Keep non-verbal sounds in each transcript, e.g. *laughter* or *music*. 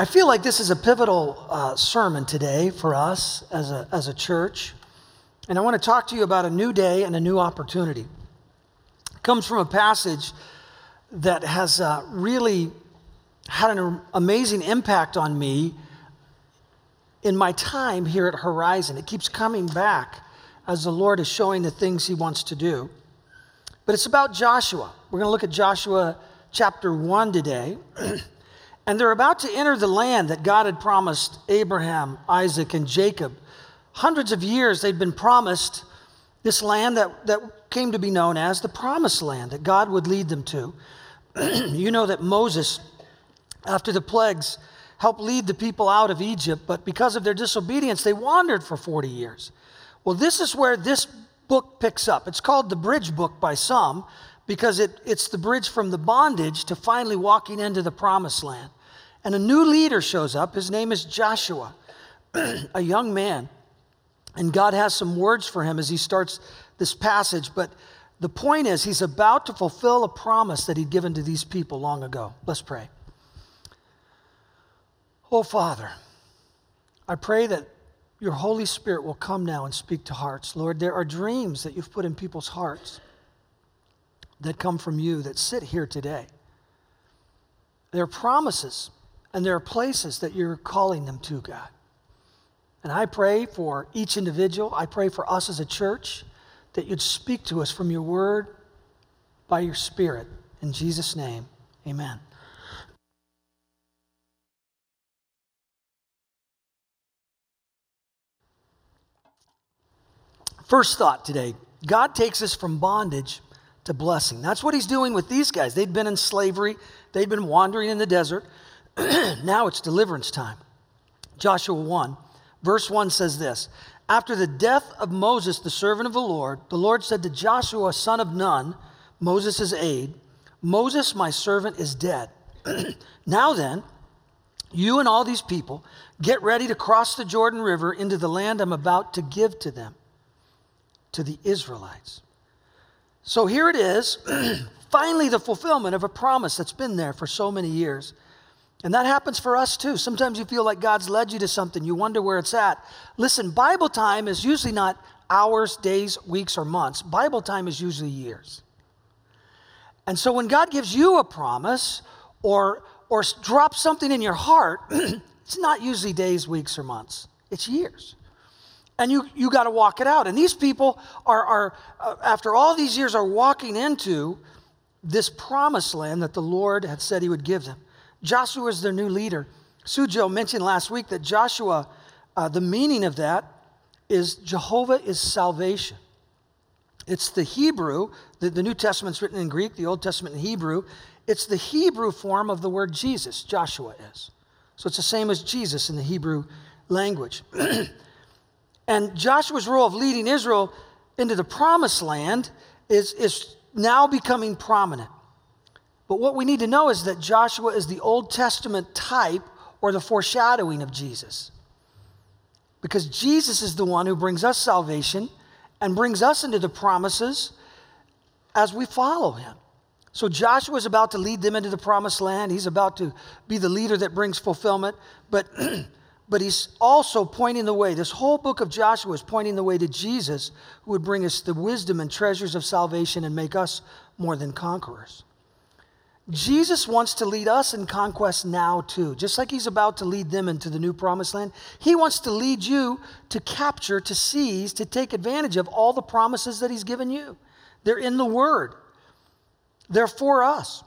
I feel like this is a pivotal uh, sermon today for us as a, as a church. And I want to talk to you about a new day and a new opportunity. It comes from a passage that has uh, really had an amazing impact on me in my time here at Horizon. It keeps coming back as the Lord is showing the things He wants to do. But it's about Joshua. We're going to look at Joshua chapter 1 today. *clears throat* and they're about to enter the land that God had promised Abraham, Isaac, and Jacob. Hundreds of years they'd been promised this land that, that came to be known as the promised land that God would lead them to. *clears throat* you know that Moses, after the plagues, helped lead the people out of Egypt, but because of their disobedience, they wandered for 40 years. Well, this is where this book picks up. It's called the Bridge Book by some because it, it's the bridge from the bondage to finally walking into the promised land. And a new leader shows up. His name is Joshua, *clears throat* a young man. And God has some words for him as he starts this passage. But the point is, he's about to fulfill a promise that he'd given to these people long ago. Let's pray. Oh, Father, I pray that your Holy Spirit will come now and speak to hearts. Lord, there are dreams that you've put in people's hearts that come from you that sit here today. There are promises and there are places that you're calling them to, God. And I pray for each individual, I pray for us as a church that you'd speak to us from your word by your spirit. In Jesus' name, amen. First thought today God takes us from bondage to blessing. That's what he's doing with these guys. They'd been in slavery, they'd been wandering in the desert. *clears throat* now it's deliverance time. Joshua 1, verse 1 says this After the death of Moses, the servant of the Lord, the Lord said to Joshua, son of Nun, Moses' aide, Moses, my servant, is dead. *clears throat* now then, you and all these people get ready to cross the Jordan River into the land I'm about to give to them to the Israelites. So here it is, *clears throat* finally, the fulfillment of a promise that's been there for so many years. And that happens for us too. Sometimes you feel like God's led you to something, you wonder where it's at. Listen, Bible time is usually not hours, days, weeks, or months, Bible time is usually years. And so when God gives you a promise or, or drops something in your heart, *clears throat* it's not usually days, weeks, or months, it's years and you, you got to walk it out. And these people are, are uh, after all these years, are walking into this promised land that the Lord had said he would give them. Joshua is their new leader. Sujo mentioned last week that Joshua, uh, the meaning of that is Jehovah is salvation. It's the Hebrew, the, the New Testament's written in Greek, the Old Testament in Hebrew. It's the Hebrew form of the word Jesus, Joshua is. So it's the same as Jesus in the Hebrew language. *clears throat* And Joshua's role of leading Israel into the promised land is, is now becoming prominent. But what we need to know is that Joshua is the Old Testament type or the foreshadowing of Jesus. Because Jesus is the one who brings us salvation and brings us into the promises as we follow him. So Joshua is about to lead them into the promised land. He's about to be the leader that brings fulfillment. But *clears throat* but he's also pointing the way. This whole book of Joshua is pointing the way to Jesus, who would bring us the wisdom and treasures of salvation and make us more than conquerors. Jesus wants to lead us in conquest now, too. Just like he's about to lead them into the new promised land, he wants to lead you to capture, to seize, to take advantage of all the promises that he's given you. They're in the Word, they're for us.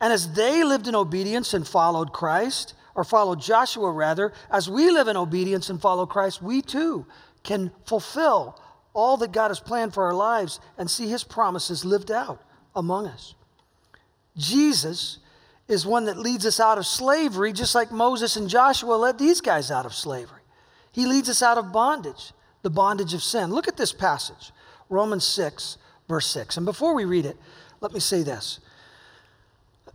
And as they lived in obedience and followed Christ, or followed Joshua rather, as we live in obedience and follow Christ, we too can fulfill all that God has planned for our lives and see his promises lived out among us. Jesus is one that leads us out of slavery, just like Moses and Joshua led these guys out of slavery. He leads us out of bondage, the bondage of sin. Look at this passage, Romans 6, verse 6. And before we read it, let me say this.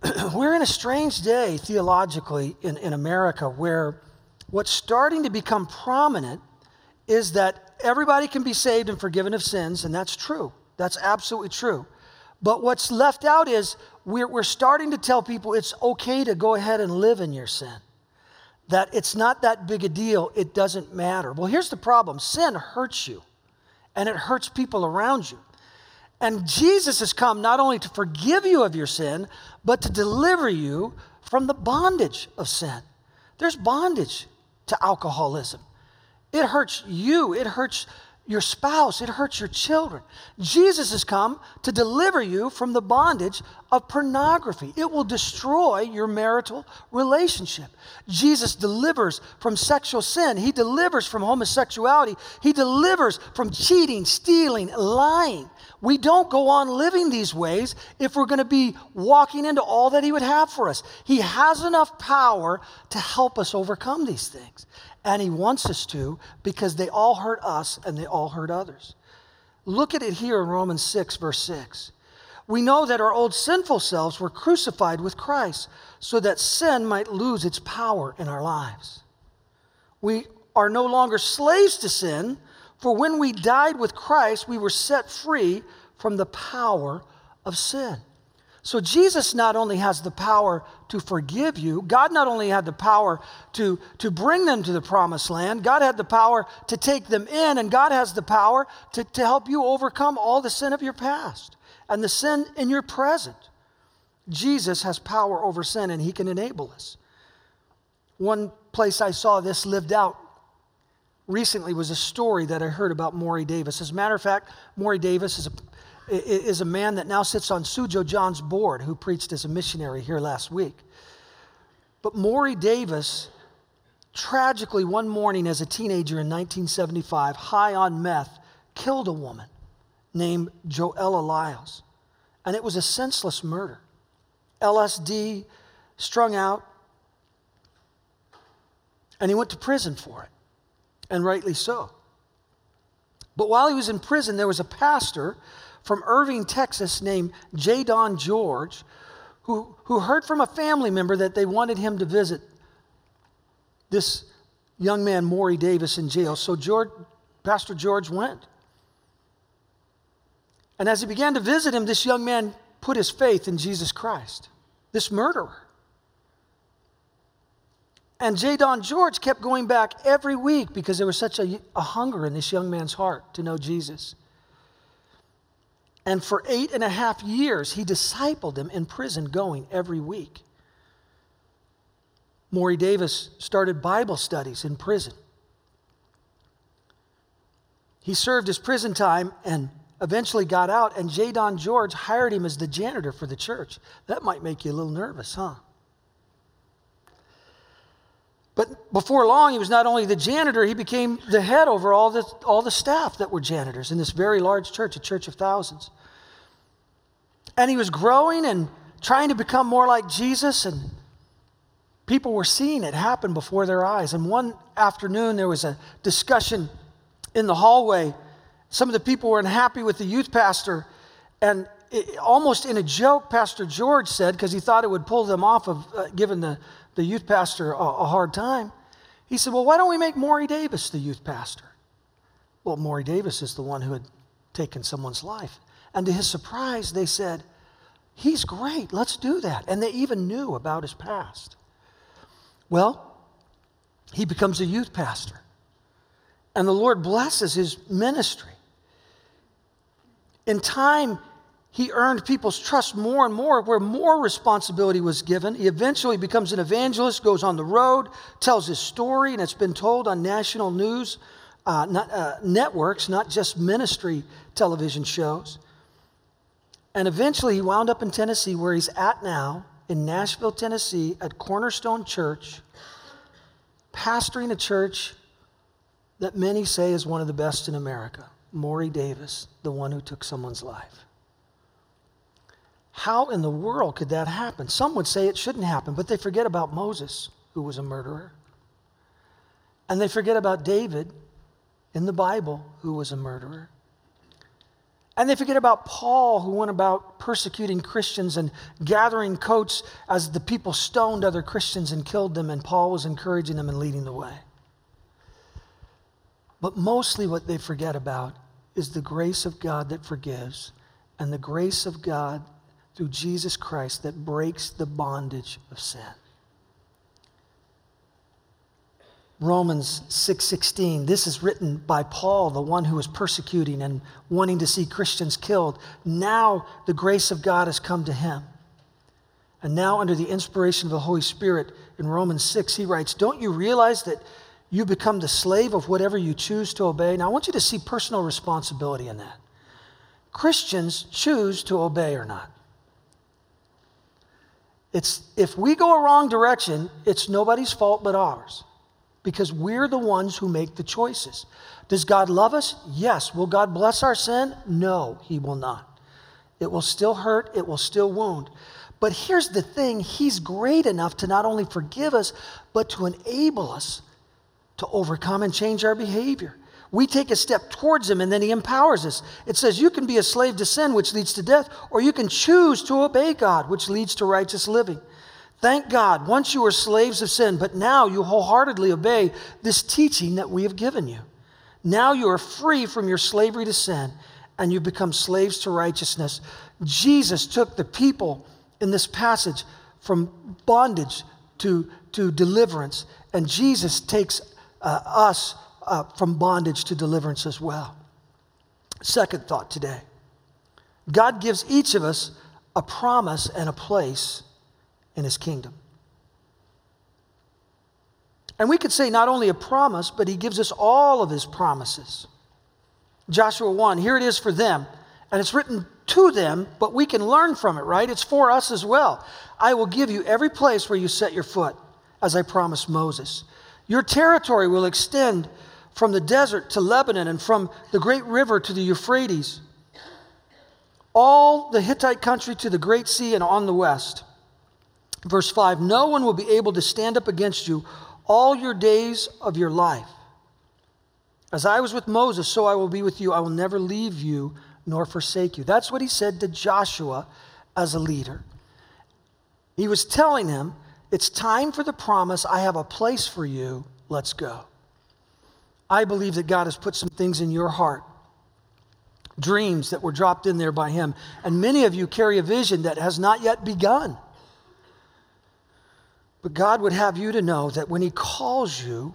*clears throat* we're in a strange day theologically in, in America where what's starting to become prominent is that everybody can be saved and forgiven of sins, and that's true. That's absolutely true. But what's left out is we're, we're starting to tell people it's okay to go ahead and live in your sin. that it's not that big a deal, it doesn't matter. Well, here's the problem sin hurts you, and it hurts people around you. And Jesus has come not only to forgive you of your sin, but to deliver you from the bondage of sin. There's bondage to alcoholism. It hurts you, it hurts your spouse, it hurts your children. Jesus has come to deliver you from the bondage of pornography. It will destroy your marital relationship. Jesus delivers from sexual sin, He delivers from homosexuality, He delivers from cheating, stealing, lying. We don't go on living these ways if we're going to be walking into all that He would have for us. He has enough power to help us overcome these things. And He wants us to because they all hurt us and they all hurt others. Look at it here in Romans 6, verse 6. We know that our old sinful selves were crucified with Christ so that sin might lose its power in our lives. We are no longer slaves to sin for when we died with Christ, we were set free from the power of sin. So Jesus not only has the power to forgive you, God not only had the power to, to bring them to the promised land, God had the power to take them in, and God has the power to, to help you overcome all the sin of your past and the sin in your present. Jesus has power over sin and he can enable us. One place I saw this lived out recently was a story that I heard about Maury Davis. As a matter of fact, Maury Davis is a, is a man that now sits on Sujo John's board, who preached as a missionary here last week. But Maury Davis, tragically, one morning as a teenager in 1975, high on meth, killed a woman named Joella Lyles. And it was a senseless murder. LSD, strung out. And he went to prison for it and rightly so. But while he was in prison, there was a pastor from Irving, Texas, named J. Don George, who, who heard from a family member that they wanted him to visit this young man, Maury Davis, in jail. So George, Pastor George went. And as he began to visit him, this young man put his faith in Jesus Christ, this murderer. And J. Don George kept going back every week because there was such a, a, hunger in this young man's heart to know Jesus. And for eight and a half years, he discipled him in prison, going every week. Maury Davis started Bible studies in prison. He served his prison time and eventually got out, and J. Don George hired him as the janitor for the church. That might make you a little nervous, huh? But before long, he was not only the janitor, he became the head over all the, all the staff that were janitors in this very large church, a church of thousands. And he was growing and trying to become more like Jesus, and people were seeing it happen before their eyes. And one afternoon, there was a discussion in the hallway. Some of the people were unhappy with the youth pastor, and it, almost in a joke, Pastor George said, because he thought it would pull them off of uh, giving the the youth pastor a, a hard time. He said, Well, why don't we make Maury Davis the youth pastor? Well, Maury Davis is the one who had taken someone's life. And to his surprise, they said, He's great, let's do that. And they even knew about his past. Well, he becomes a youth pastor. And the Lord blesses his ministry. In time, he earned people's trust more and more, where more responsibility was given. He eventually becomes an evangelist, goes on the road, tells his story, and it's been told on national news uh, not, uh, networks, not just ministry television shows. And eventually he wound up in Tennessee, where he's at now, in Nashville, Tennessee, at Cornerstone Church, pastoring a church that many say is one of the best in America. Maury Davis, the one who took someone's life. How in the world could that happen? Some would say it shouldn't happen, but they forget about Moses, who was a murderer. And they forget about David in the Bible, who was a murderer. And they forget about Paul, who went about persecuting Christians and gathering coats as the people stoned other Christians and killed them, and Paul was encouraging them and leading the way. But mostly what they forget about is the grace of God that forgives and the grace of God through Jesus Christ that breaks the bondage of sin. Romans 6:16. this is written by Paul, the one who was persecuting and wanting to see Christians killed. Now the grace of God has come to him. And now under the inspiration of the Holy Spirit in Romans 6 he writes, "Don't you realize that you become the slave of whatever you choose to obey?" Now I want you to see personal responsibility in that. Christians choose to obey or not. It's if we go a wrong direction, it's nobody's fault but ours because we're the ones who make the choices. Does God love us? Yes. Will God bless our sin? No, He will not. It will still hurt, it will still wound. But here's the thing He's great enough to not only forgive us, but to enable us to overcome and change our behavior. We take a step towards Him and then He empowers us. It says you can be a slave to sin, which leads to death, or you can choose to obey God, which leads to righteous living. Thank God, once you were slaves of sin, but now you wholeheartedly obey this teaching that we have given you. Now you are free from your slavery to sin and you become slaves to righteousness. Jesus took the people in this passage from bondage to, to deliverance, and Jesus takes uh, us uh, from bondage to deliverance as well. Second thought today God gives each of us a promise and a place in his kingdom. And we could say not only a promise, but he gives us all of his promises. Joshua 1, here it is for them, and it's written to them, but we can learn from it, right? It's for us as well. I will give you every place where you set your foot, as I promised Moses. Your territory will extend from the desert to Lebanon and from the great river to the Euphrates, all the Hittite country to the great sea and on the west. Verse 5 No one will be able to stand up against you all your days of your life. As I was with Moses, so I will be with you. I will never leave you nor forsake you. That's what he said to Joshua as a leader. He was telling him, It's time for the promise. I have a place for you. Let's go. I believe that God has put some things in your heart, dreams that were dropped in there by Him. And many of you carry a vision that has not yet begun. But God would have you to know that when He calls you,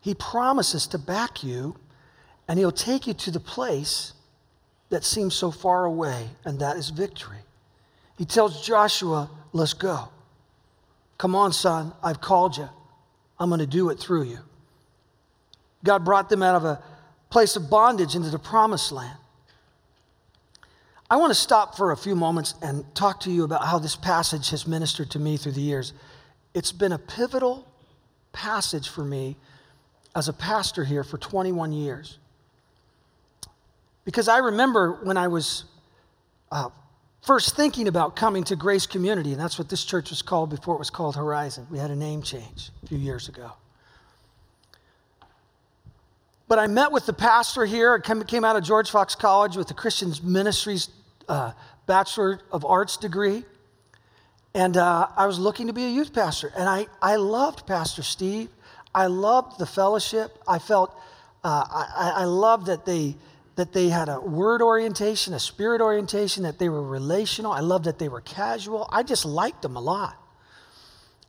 He promises to back you and He'll take you to the place that seems so far away, and that is victory. He tells Joshua, Let's go. Come on, son, I've called you. I'm going to do it through you. God brought them out of a place of bondage into the promised land. I want to stop for a few moments and talk to you about how this passage has ministered to me through the years. It's been a pivotal passage for me as a pastor here for 21 years. Because I remember when I was uh, first thinking about coming to Grace Community, and that's what this church was called before it was called Horizon. We had a name change a few years ago. But I met with the pastor here. I came out of George Fox College with the Christian Ministries uh, Bachelor of Arts degree. And uh, I was looking to be a youth pastor. And I, I loved Pastor Steve. I loved the fellowship. I felt, uh, I, I loved that they, that they had a word orientation, a spirit orientation, that they were relational. I loved that they were casual. I just liked them a lot.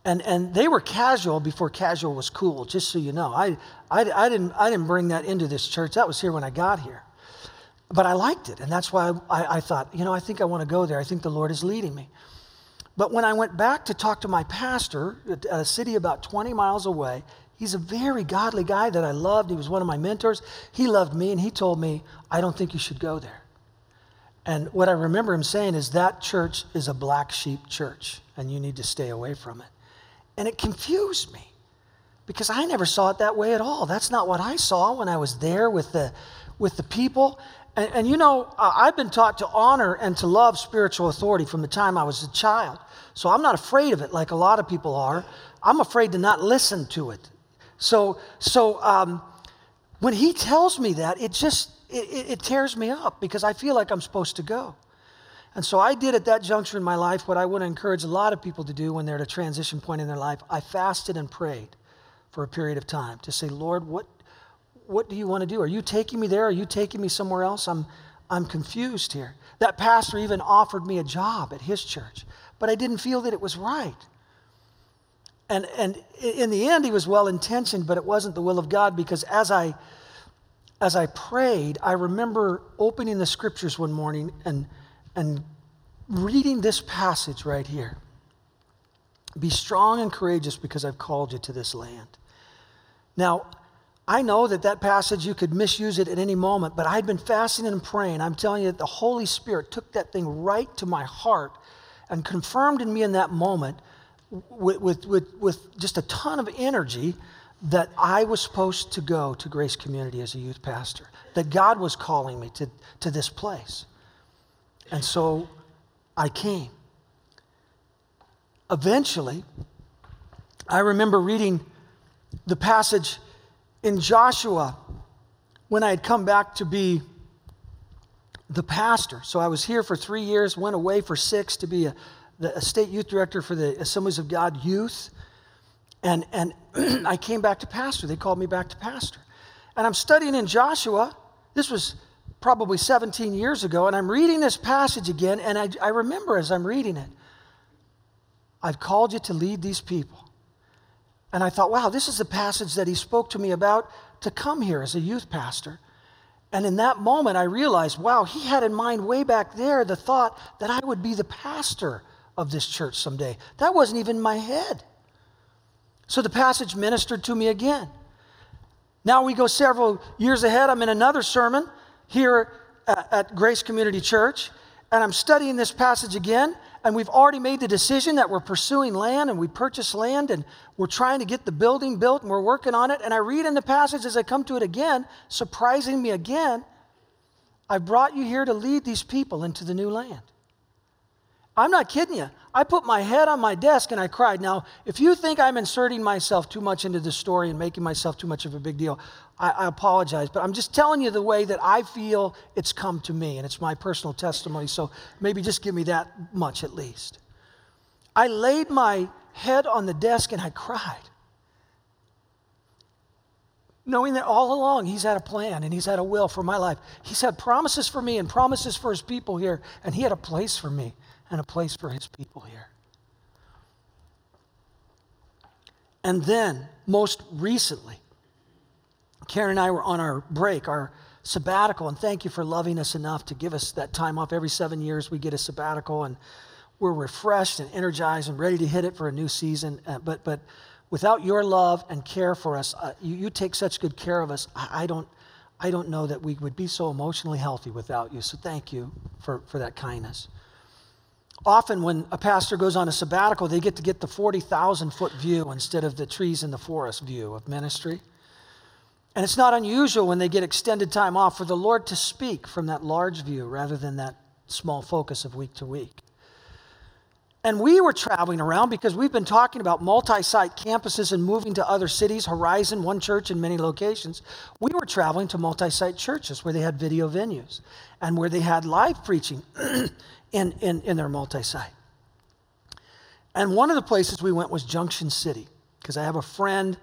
And, and they were casual before casual was cool, just so you know. I, I, I, didn't, I didn't bring that into this church. That was here when I got here. But I liked it. And that's why I, I thought, you know, I think I want to go there. I think the Lord is leading me. But when I went back to talk to my pastor at a city about 20 miles away, he's a very godly guy that I loved. He was one of my mentors. He loved me, and he told me, I don't think you should go there. And what I remember him saying is that church is a black sheep church, and you need to stay away from it. And it confused me because I never saw it that way at all. That's not what I saw when I was there with the, with the people. And, and you know, I've been taught to honor and to love spiritual authority from the time I was a child. So I'm not afraid of it like a lot of people are. I'm afraid to not listen to it. So, so um, when he tells me that, it just it, it tears me up because I feel like I'm supposed to go. And so I did at that juncture in my life what I would encourage a lot of people to do when they're at a transition point in their life. I fasted and prayed for a period of time to say, Lord, what, what do you want to do? Are you taking me there? Are you taking me somewhere else? I'm, I'm confused here. That pastor even offered me a job at his church, but I didn't feel that it was right. And, and in the end, he was well intentioned, but it wasn't the will of God because as I, as I prayed, I remember opening the scriptures one morning and, and reading this passage right here. Be strong and courageous because I've called you to this land. Now, I know that that passage, you could misuse it at any moment, but I'd been fasting and praying. I'm telling you that the Holy Spirit took that thing right to my heart and confirmed in me in that moment with, with, with, with just a ton of energy that I was supposed to go to Grace Community as a youth pastor, that God was calling me to, to this place. And so I came. Eventually, I remember reading the passage in Joshua when I had come back to be the pastor. So I was here for three years, went away for six to be a, the, a state youth director for the Assemblies of God Youth. And, and *clears throat* I came back to pastor. They called me back to pastor. And I'm studying in Joshua. This was probably 17 years ago. And I'm reading this passage again. And I, I remember as I'm reading it, I've called you to lead these people. And I thought, wow, this is the passage that he spoke to me about to come here as a youth pastor. And in that moment, I realized, wow, he had in mind way back there the thought that I would be the pastor of this church someday. That wasn't even in my head. So the passage ministered to me again. Now we go several years ahead. I'm in another sermon here at, at Grace Community Church, and I'm studying this passage again and we've already made the decision that we're pursuing land and we purchased land and we're trying to get the building built and we're working on it. And I read in the passage as I come to it again, surprising me again, I brought you here to lead these people into the new land. I'm not kidding you. I put my head on my desk and I cried. Now, if you think I'm inserting myself too much into the story and making myself too much of a big deal, I, I, apologize. But I'm just telling you the way that I feel it's come to me, and it's my personal testimony. So maybe just give me that much at least. I laid my head on the desk and I cried. Knowing that all along He's had a plan and He's had a will for my life. He's had promises for me and promises for His people here, and He had a place for me and a place for his people here. And then, most recently, Karen and I were on our break, our sabbatical, and thank you for loving us enough to give us that time off. Every seven years, we get a sabbatical, and we're refreshed and energized and ready to hit it for a new season. Uh, but, but without your love and care for us, uh, you, you, take such good care of us. I, I, don't, I don't know that we would be so emotionally healthy without you. So thank you for, for that kindness often when a pastor goes on a sabbatical, they get to get the 40,000 foot view instead of the trees in the forest view of ministry. And it's not unusual when they get extended time off for the Lord to speak from that large view rather than that small focus of week to week. And we were traveling around because we've been talking about multi site campuses and moving to other cities, Horizon, one church in many locations. We were traveling to multi site churches where they had video venues and where they had live preaching *clears throat* in, in, in their multi site. And one of the places we went was Junction City, because I have a friend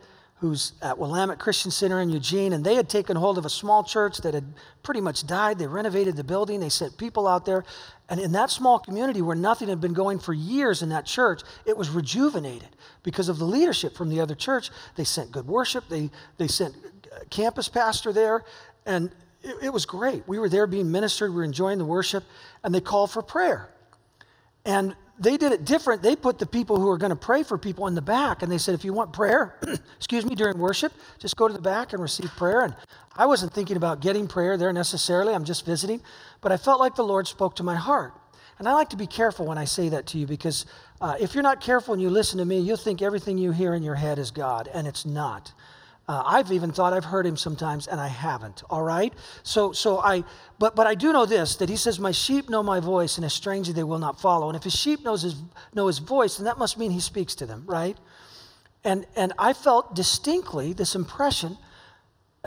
who's at Willamette Christian Center in Eugene, and they had taken hold of a small church that had pretty much died. They renovated the building, they sent people out there. And in that small community where nothing had been going for years in that church, it was rejuvenated because of the leadership from the other church. They sent good worship, they, they sent uh, campus pastor there, and it, it was great. We were there being ministered, we were enjoying the worship, and they called for prayer. And they did it different. They put the people who are going to pray for people in the back, and they said, if you want prayer, *clears throat* excuse me, during worship, just go to the back and receive prayer. And I wasn't thinking about getting prayer there necessarily, I'm just visiting, but I felt like the Lord spoke to my heart. And I like to be careful when I say that to you because uh, if you're not careful and you listen to me, you'll think everything you hear in your head is God, and it's not. Uh, I've even thought I've heard him sometimes, and I haven't. All right. So, so I, but but I do know this: that he says, "My sheep know my voice, and a stranger they will not follow." And if his sheep knows his know his voice, then that must mean he speaks to them, right? And and I felt distinctly this impression,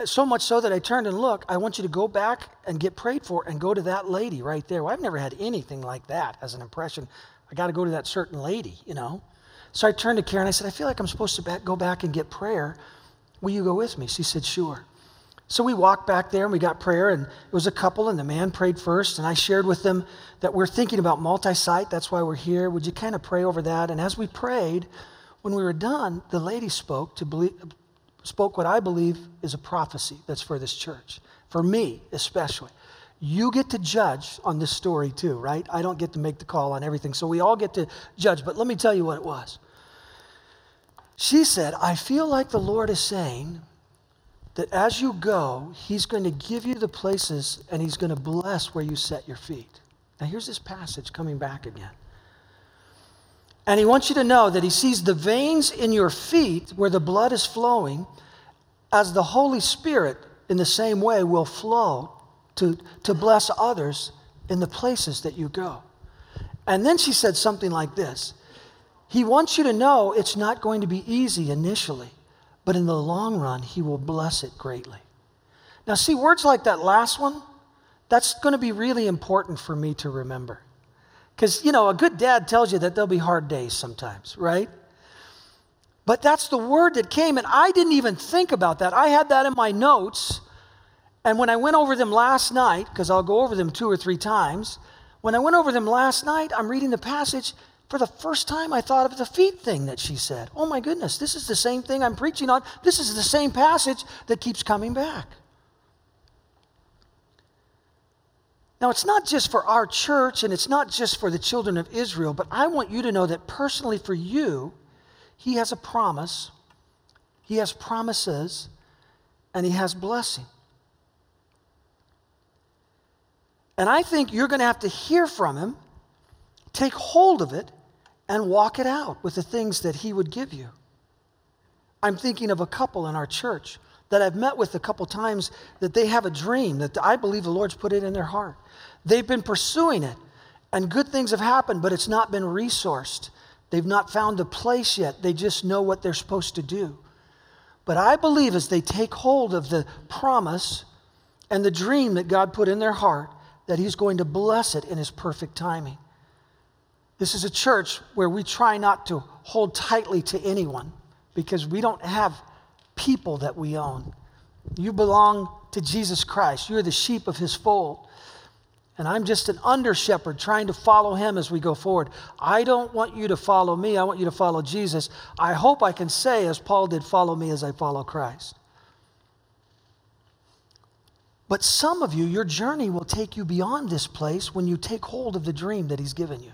so much so that I turned and looked. I want you to go back and get prayed for, and go to that lady right there. Well, I've never had anything like that as an impression. I got to go to that certain lady, you know. So I turned to Karen. I said, "I feel like I'm supposed to back, go back and get prayer." Will you go with me? She said, Sure. So we walked back there and we got prayer, and it was a couple, and the man prayed first. And I shared with them that we're thinking about multi site. That's why we're here. Would you kind of pray over that? And as we prayed, when we were done, the lady spoke to believe, spoke what I believe is a prophecy that's for this church, for me especially. You get to judge on this story too, right? I don't get to make the call on everything. So we all get to judge. But let me tell you what it was. She said, I feel like the Lord is saying that as you go, He's going to give you the places and He's going to bless where you set your feet. Now, here's this passage coming back again. And He wants you to know that He sees the veins in your feet where the blood is flowing, as the Holy Spirit in the same way will flow to, to bless others in the places that you go. And then she said something like this He wants you to know it's not going to be easy initially, but in the long run, He will bless it greatly. Now, see, words like that last one, that's going to be really important for me to remember. Because, you know, a good dad tells you that there'll be hard days sometimes, right? But that's the word that came, and I didn't even think about that. I had that in my notes and when I went over them last night, because I'll go over them two or three times, when I went over them last night, I'm reading the passage. For the first time, I thought of the feet thing that she said. Oh my goodness, this is the same thing I'm preaching on. This is the same passage that keeps coming back. Now, it's not just for our church and it's not just for the children of Israel, but I want you to know that personally for you, He has a promise, He has promises, and He has blessing. And I think you're going to have to hear from him, take hold of it, and walk it out with the things that he would give you. I'm thinking of a couple in our church that I've met with a couple times that they have a dream that I believe the Lord's put it in their heart. They've been pursuing it, and good things have happened, but it's not been resourced. They've not found a place yet. They just know what they're supposed to do. But I believe as they take hold of the promise and the dream that God put in their heart, that He's going to bless it in His perfect timing. This is a church where we try not to hold tightly to anyone because we don't have people that we own. You belong to Jesus Christ, you're the sheep of His fold. And I'm just an under shepherd trying to follow him as we go forward. I don't want you to follow me. I want you to follow Jesus. I hope I can say, as Paul did, follow me as I follow Christ. But some of you, your journey will take you beyond this place when you take hold of the dream that He's given you.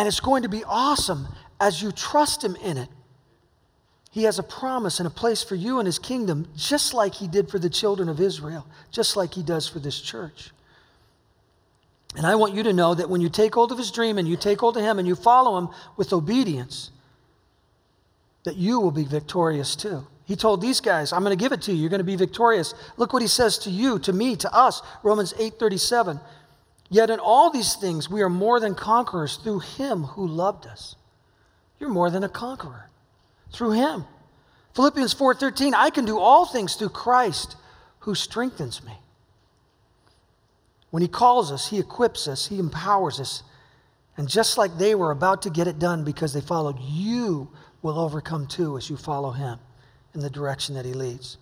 And it's going to be awesome as you trust Him in it. He has a promise and a place for you in His kingdom, just like He did for the children of Israel, just like He does for this church. And I want you to know that when you take hold of His dream and you take hold of Him and you follow Him with obedience, that you will be victorious too. He told these guys, I'm going to give it to you. You're going to be victorious. Look what he says to you, to me, to us. Romans 8:37. Yet in all these things we are more than conquerors through him who loved us. You're more than a conqueror through him. Philippians 4:13, I can do all things through Christ who strengthens me. When he calls us, he equips us, he empowers us. And just like they were about to get it done because they followed, you will overcome too as you follow him in the direction that he leads.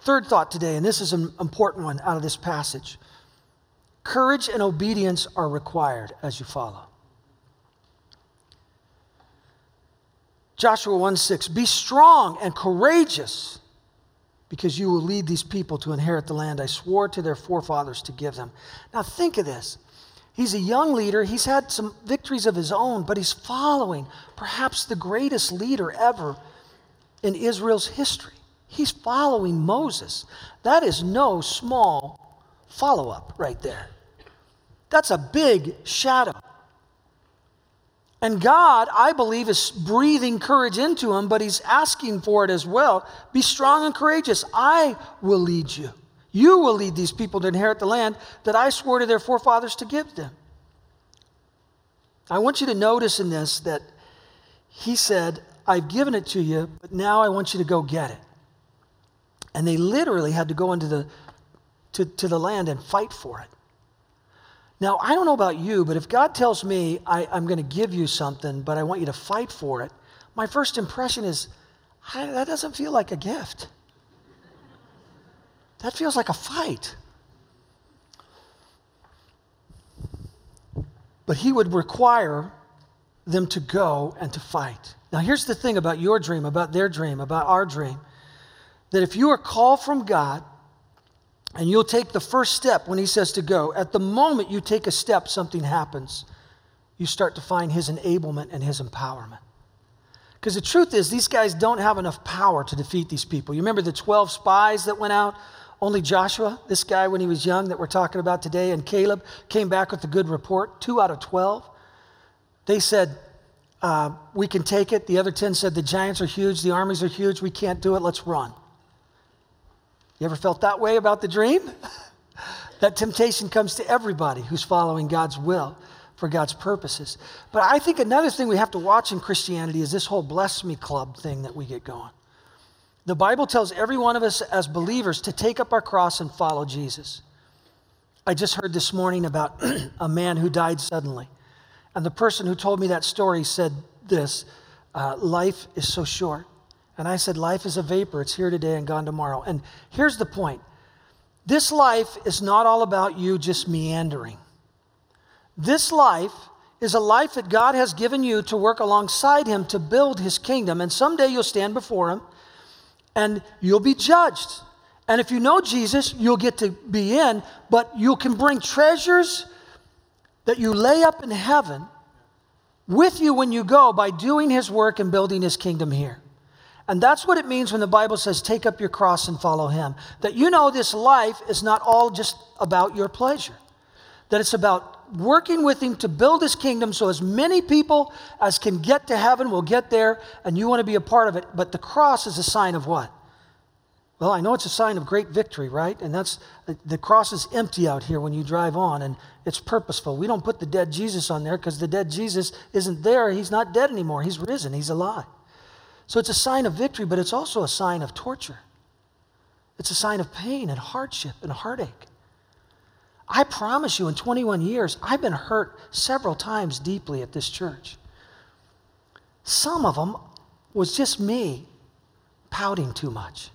Third thought today, and this is an important one out of this passage courage and obedience are required as you follow. Joshua 1 6, be strong and courageous because you will lead these people to inherit the land I swore to their forefathers to give them. Now, think of this. He's a young leader. He's had some victories of his own, but he's following perhaps the greatest leader ever in Israel's history. He's following Moses. That is no small follow up right there. That's a big shadow. And God, I believe, is breathing courage into him, but he's asking for it as well. Be strong and courageous. I will lead you. You will lead these people to inherit the land that I swore to their forefathers to give them. I want you to notice in this that he said, I've given it to you, but now I want you to go get it. And they literally had to go into the, to, to the land and fight for it. Now, I don't know about you, but if God tells me I, am going to give you something, but I want you to fight for it, my first impression is that doesn't feel like a gift. That feels like a fight. But he would require them to go and to fight. Now, here's the thing about your dream, about their dream, about our dream that if you are called from God and you'll take the first step when He says to go, at the moment you take a step, something happens. You start to find His enablement and His empowerment. Because the truth is, these guys don't have enough power to defeat these people. You remember the 12 spies that went out? Only Joshua, this guy when he was young that we're talking about today, and Caleb came back with a good report, two out of 12. They said, uh, We can take it. The other 10 said, The giants are huge, the armies are huge, we can't do it, let's run. You ever felt that way about the dream? *laughs* that temptation comes to everybody who's following God's will for God's purposes. But I think another thing we have to watch in Christianity is this whole bless me club thing that we get going. The Bible tells every one of us as believers to take up our cross and follow Jesus. I just heard this morning about *clears throat* a man who died suddenly. And the person who told me that story said this uh, Life is so short. And I said, Life is a vapor. It's here today and gone tomorrow. And here's the point this life is not all about you just meandering. This life is a life that God has given you to work alongside Him to build His kingdom. And someday you'll stand before Him and you'll be judged. And if you know Jesus, you'll get to be in, but you can bring treasures that you lay up in heaven with you when you go by doing His work and building His kingdom here. And that's what it means when the Bible says, take up your cross and follow him. That you know this life is not all just about your pleasure, that it's about working with him to build his kingdom so as many people as can get to heaven will get there, and you want to be a part of it. But the cross is a sign of what? Well, I know it's a sign of great victory, right? And that's the cross is empty out here when you drive on, and it's purposeful. We don't put the dead Jesus on there because the dead Jesus isn't there. He's not dead anymore. He's risen, he's alive. So it's a sign of victory, but it's also a sign of torture. It's a sign of pain and hardship and heartache. I promise you, in 21 years, I've been hurt several times deeply at this church. Some of them was just me pouting too much.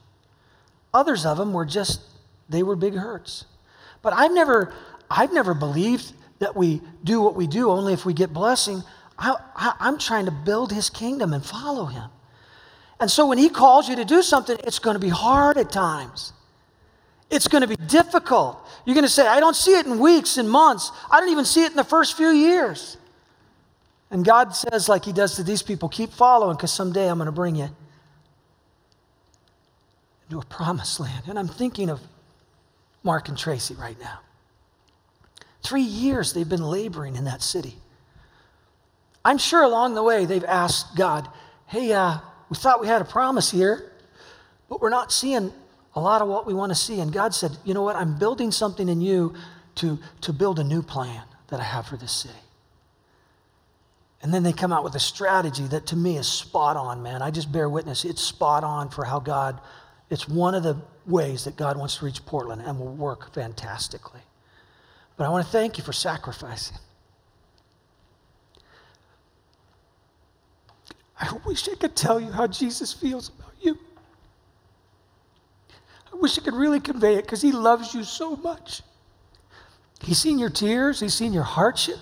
Others of them were just, they were big hurts. But I've never, I've never believed that we do what we do only if we get blessing. I, I, I'm trying to build his kingdom and follow him. And so when he calls you to do something, it's going to be hard at times. It's going to be difficult. You're going to say, I don't see it in weeks and months. I don't even see it in the first few years. And God says, like he does to these people, keep following because someday I'm going to bring you into a promised land. And I'm thinking of Mark and Tracy right now. Three years they've been laboring in that city. I'm sure along the way they've asked God, hey, uh, we thought we had a promise here, but we're not seeing a lot of what we want to see. And God said, You know what? I'm building something in you to, to build a new plan that I have for this city. And then they come out with a strategy that to me is spot on, man. I just bear witness. It's spot on for how God, it's one of the ways that God wants to reach Portland and will work fantastically. But I want to thank you for sacrificing. I wish I could tell you how Jesus feels about you. I wish I could really convey it because he loves you so much. He's seen your tears, he's seen your hardship,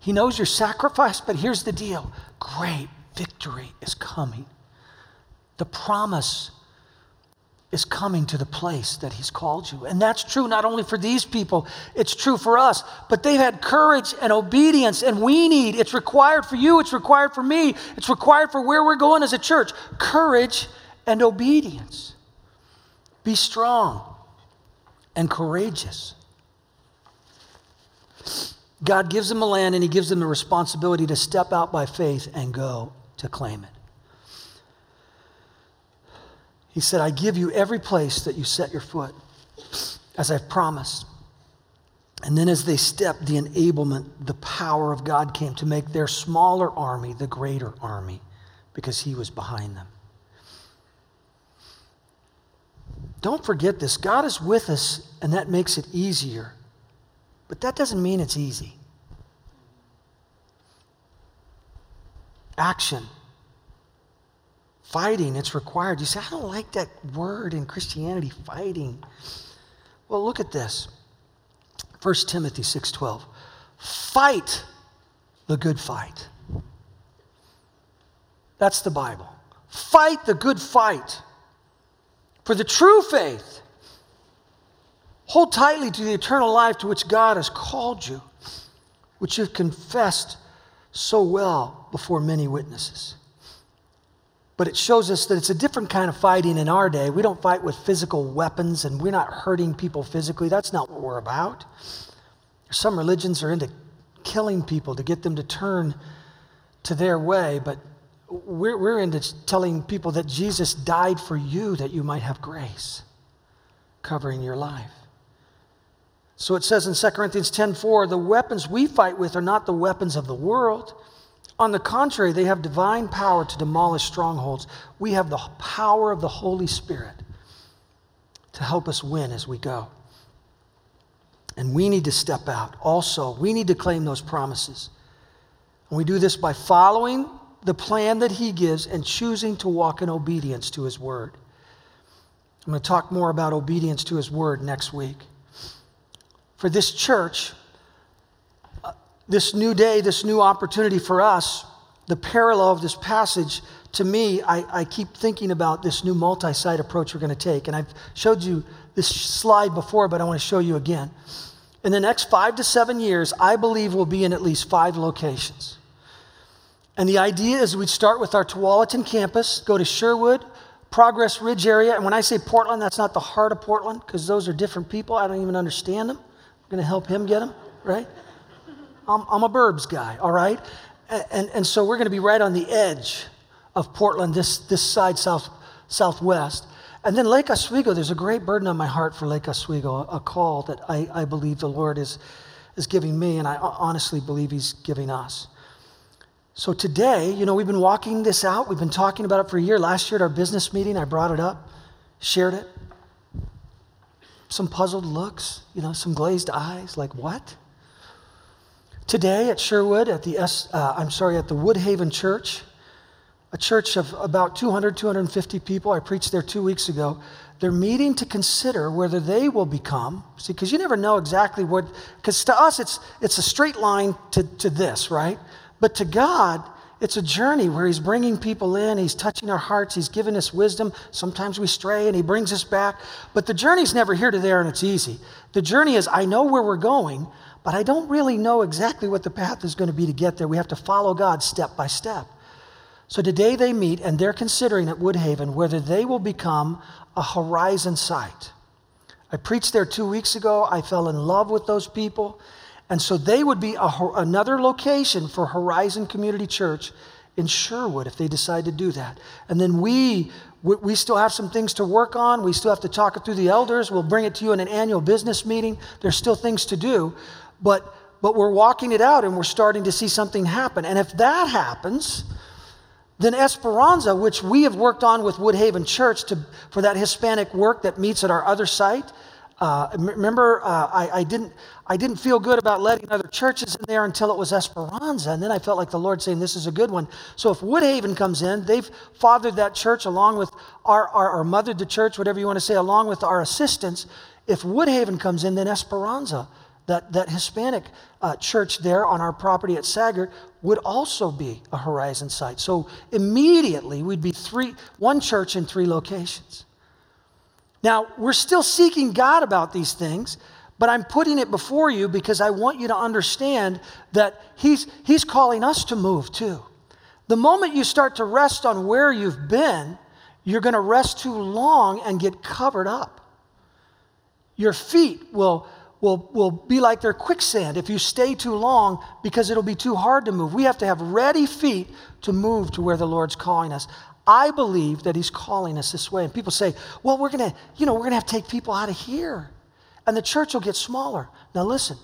he knows your sacrifice, but here's the deal great victory is coming. The promise is coming to the place that He's called you. And that's true not only for these people, it's true for us. But they've had courage and obedience, and we need, it's required for you, it's required for me, it's required for where we're going as a church courage and obedience. Be strong and courageous. God gives them a land and He gives them the responsibility to step out by faith and go to claim it. He said, I give you every place that you set your foot, as I've promised. And then, as they stepped, the enablement, the power of God came to make their smaller army the greater army because He was behind them. Don't forget this God is with us, and that makes it easier. But that doesn't mean it's easy. Action Fighting, it's required. You say, I don't like that word in Christianity, fighting. Well, look at this. 1 Timothy 6:12. Fight the good fight. That's the Bible. Fight the good fight for the true faith. Hold tightly to the eternal life to which God has called you, which you've confessed so well before many witnesses. But it shows us that it's a different kind of fighting in our day. We don't fight with physical weapons and we're not hurting people physically. That's not what we're about. Some religions are into killing people to get them to turn to their way, but we're, we're into telling people that Jesus died for you that you might have grace covering your life. So it says in 2 Corinthians 10:4, the weapons we fight with are not the weapons of the world. On the contrary, they have divine power to demolish strongholds. We have the power of the Holy Spirit to help us win as we go. And we need to step out. Also, we need to claim those promises. And we do this by following the plan that He gives and choosing to walk in obedience to His word. I'm going to talk more about obedience to His word next week. For this church, this new day, this new opportunity for us, the parallel of this passage, to me, I, I keep thinking about this new multi site approach we're going to take. And I've showed you this slide before, but I want to show you again. In the next five to seven years, I believe we'll be in at least five locations. And the idea is we'd start with our Tualatin campus, go to Sherwood, Progress Ridge area. And when I say Portland, that's not the heart of Portland because those are different people. I don't even understand them. I'm going to help him get them, right? I'm, I'm a Burbs guy, all right? And, and, and so we're going to be right on the edge of Portland, this, this side south, southwest. And then Lake Oswego, there's a great burden on my heart for Lake Oswego, a, a call that I, I believe the Lord is, is giving me, and I honestly believe He's giving us. So today, you know, we've been walking this out. We've been talking about it for a year. Last year at our business meeting, I brought it up, shared it. Some puzzled looks, you know, some glazed eyes, like what? Today at Sherwood, at the S, uh, I'm sorry, at the Woodhaven Church, a church of about 200, 250 people. I preached there two weeks ago. They're meeting to consider whether they will become, see, because you never know exactly what, because to us it's, it's a straight line to, to this, right? But to God, it's a journey where He's bringing people in, He's touching our hearts, He's giving us wisdom. Sometimes we stray and He brings us back. But the journey's never here to there and it's easy. The journey is I know where we're going, but I don't really know exactly what the path is going to be to get there. We have to follow God step by step. So today they meet and they're considering at Woodhaven whether they will become a horizon site. I preached there two weeks ago. I fell in love with those people. And so they would be a, another location for Horizon Community Church in Sherwood if they decide to do that. And then we, we still have some things to work on. We still have to talk it through the elders. We'll bring it to you in an annual business meeting. There's still things to do. But, but we're walking it out and we're starting to see something happen. And if that happens, then Esperanza, which we have worked on with Woodhaven Church to, for that Hispanic work that meets at our other site, uh, remember, uh, I, I, didn't, I didn't feel good about letting other churches in there until it was Esperanza. And then I felt like the Lord saying, This is a good one. So if Woodhaven comes in, they've fathered that church along with our, our, our mothered the church, whatever you want to say, along with our assistants. If Woodhaven comes in, then Esperanza, that, that Hispanic uh, church there on our property at Sagert, would also be a Horizon site. So immediately we'd be three, one church in three locations. Now, we're still seeking God about these things, but I'm putting it before you because I want you to understand that He's, he's calling us to move too. The moment you start to rest on where you've been, you're going to rest too long and get covered up. Your feet will, will, will be like they're quicksand if you stay too long because it'll be too hard to move. We have to have ready feet to move to where the Lord's calling us. I believe that he's calling us this way. And people say, well, we're going to, you know, we're going to have to take people out of here. And the church will get smaller. Now, listen,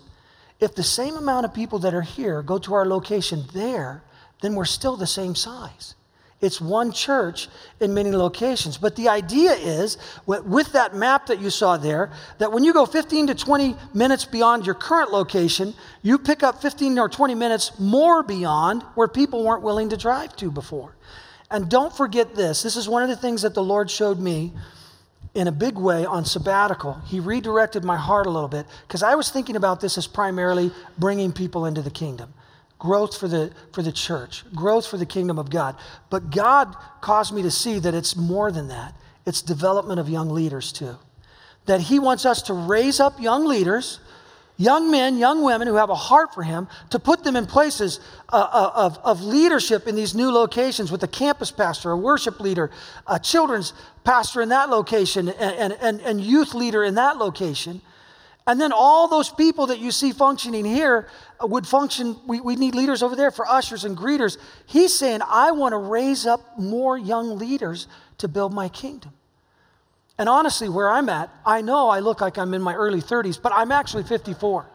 if the same amount of people that are here go to our location there, then we're still the same size. It's one church in many locations. But the idea is, with that map that you saw there, that when you go 15 to 20 minutes beyond your current location, you pick up 15 or 20 minutes more beyond where people weren't willing to drive to before. And don't forget this this is one of the things that the Lord showed me in a big way on sabbatical. He redirected my heart a little bit because I was thinking about this as primarily bringing people into the kingdom. Growth for the, for the church, growth for the kingdom of God. But God caused me to see that it's more than that. It's development of young leaders too. That He wants us to raise up young leaders young men, young women who have a heart for Him, to put them in places uh, uh, of, of leadership in these new locations with a campus pastor, a worship leader, a children's pastor in that location, and, and, and youth leader in that location. And then all those people that you see functioning here would function, we, we need leaders over there for ushers and greeters. He's saying, I want to raise up more young leaders to build my kingdom. And honestly, where I'm at, I know I look like I'm in my early 30s, but I'm actually 54.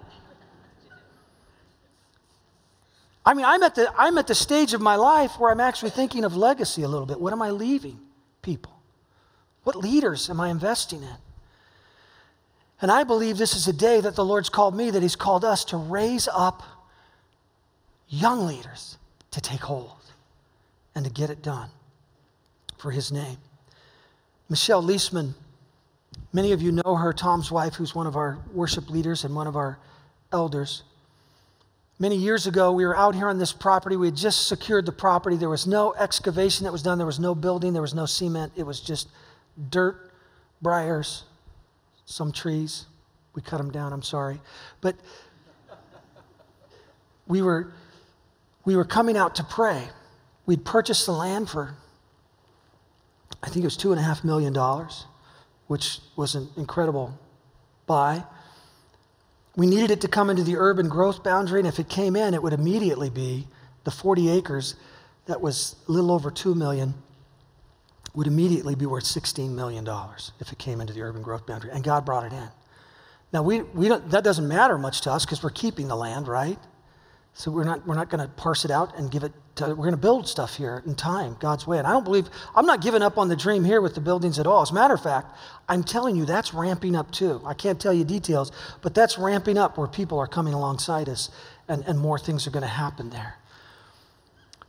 I mean, I'm at, the, I'm at the stage of my life where I'm actually thinking of legacy a little bit. What am I leaving people? What leaders am I investing in? And I believe this is a day that the Lord's called me, that He's called us to raise up young leaders to take hold and to get it done for His name. Michelle Leisman, many of you know her, Tom's wife, who's one of our worship leaders and one of our elders. Many years ago, we were out here on this property. We had just secured the property. There was no excavation that was done, there was no building, there was no cement. It was just dirt, briars, some trees. We cut them down, I'm sorry. But we were, we were coming out to pray. We'd purchased the land for I think it was $2.5 million, which was an incredible buy. We needed it to come into the urban growth boundary, and if it came in, it would immediately be the 40 acres that was a little over 2 million would immediately be worth $16 million if it came into the urban growth boundary. And God brought it in. Now, we, we don't, that doesn't matter much to us because we're keeping the land, right? So we're not, we're not going to parse it out and give it to, we're going to build stuff here in time, God's way. And I don't believe, I'm not giving up on the dream here with the buildings at all. As a matter of fact, I'm telling you that's ramping up too. I can't tell you details, but that's ramping up where people are coming alongside us and, and more things are going to happen there.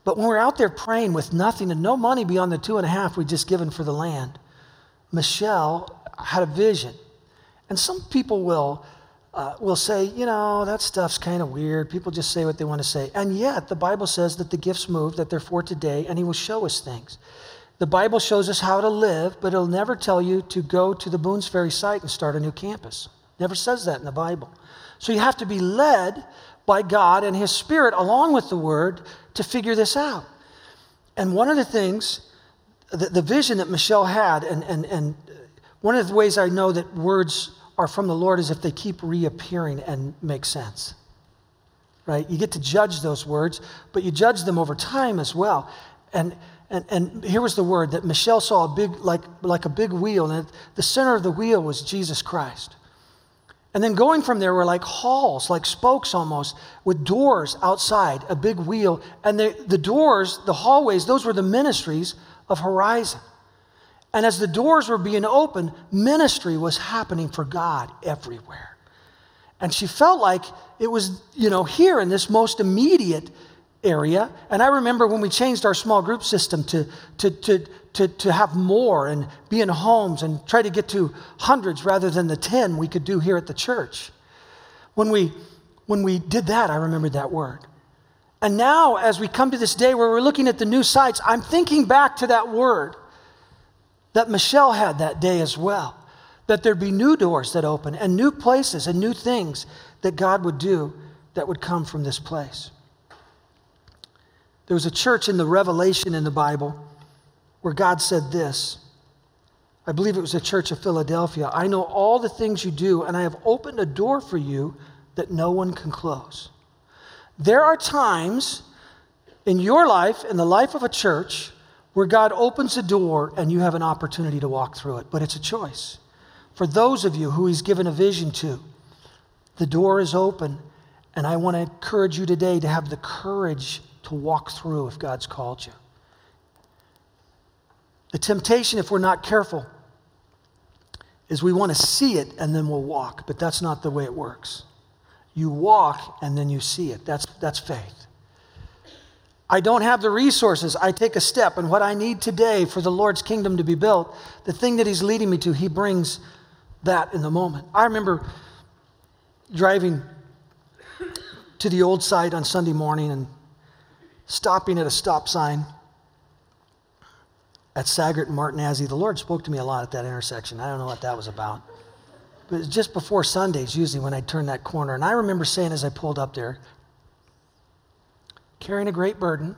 But when we're out there praying with nothing and no money beyond the two and a half we just given for the land, Michelle had a vision. And some people will uh, will say, you know, that stuff's kind of weird. People just say what they want to say. And yet, the Bible says that the gifts move, that they're for today, and He will show us things. The Bible shows us how to live, but it'll never tell you to go to the Boones Ferry site and start a new campus. Never says that in the Bible. So you have to be led by God and His Spirit along with the Word to figure this out. And one of the things, the, the vision that Michelle had, and, and, and one of the ways I know that words are from the Lord is if they keep reappearing and make sense. Right? You get to judge those words, but you judge them over time as well. And and, and here was the word that Michelle saw a big, like, like a big wheel, and the center of the wheel was Jesus Christ. And then going from there were like halls, like spokes almost, with doors outside, a big wheel. And the, the doors, the hallways, those were the ministries of Horizon. And as the doors were being opened, ministry was happening for God everywhere. And she felt like it was, you know, here in this most immediate area. And I remember when we changed our small group system to, to, to, to, to have more and be in homes and try to get to hundreds rather than the 10 we could do here at the church. When we, when we did that, I remembered that word. And now, as we come to this day where we're looking at the new sites, I'm thinking back to that word that Michelle had that day as well. That there'd be new doors that open and new places and new things that God would do that would come from this place. There was a church in the Revelation in the Bible where God said this. I believe it was the church of Philadelphia. I know all the things you do, and I have opened a door for you that no one can close. There are times in your life, in the life of a church, where God opens a door and you have an opportunity to walk through it, but it's a choice. For those of you who He's given a vision to, the door is open, and I want to encourage you today to have the courage to walk through if God's called you. The temptation, if we're not careful, is we want to see it and then we'll walk, but that's not the way it works. You walk and then you see it. That's, that's faith. I don't have the resources. I take a step. And what I need today for the Lord's kingdom to be built, the thing that He's leading me to, He brings that in the moment. I remember driving to the old site on Sunday morning and stopping at a stop sign at Sagert and Martinazzi. The Lord spoke to me a lot at that intersection. I don't know what that was about. But it was just before Sundays, usually when I turned that corner. And I remember saying as I pulled up there, carrying a great burden,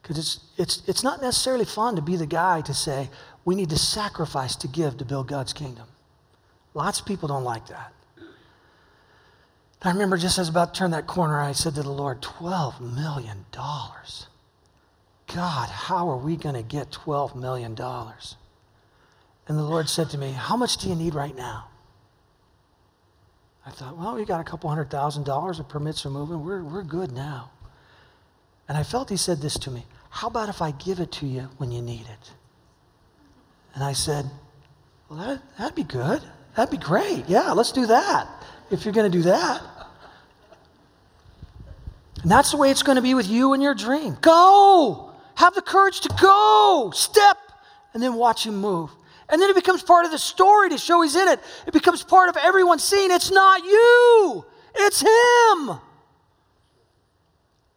because it's, it's, it's not necessarily fun to be the guy to say, we need to sacrifice to give to build God's kingdom. Lots of people don't like that. I remember just as I was about to turn that corner, I said to the Lord, $12 million. God, how are we going to get $12 million? And the Lord said to me, How much do you need right now? I thought, Well, we got a couple hundred thousand dollars of permits for moving. We're, we're good now. And I felt He said this to me How about if I give it to you when you need it? And I said, Well, that, that'd be good. That'd be great. Yeah, let's do that if you're going to do that. And that's the way it's going to be with you and your dream. Go! Have the courage to go, step, and then watch him move. And then it becomes part of the story to show he's in it. It becomes part of everyone seeing it's not you, it's him.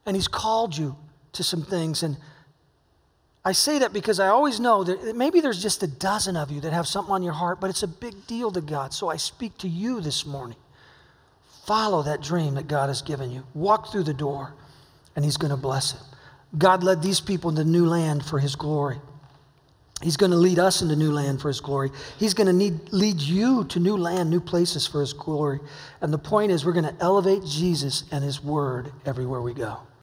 And he's called you to some things. And I say that because I always know that maybe there's just a dozen of you that have something on your heart, but it's a big deal to God. So I speak to you this morning. Follow that dream that God has given you. Walk through the door, and he's going to bless it. God led these people into new land for his glory. He's going to lead us into new land for his glory. He's going to need, lead you to new land, new places for his glory. And the point is, we're going to elevate Jesus and his word everywhere we go.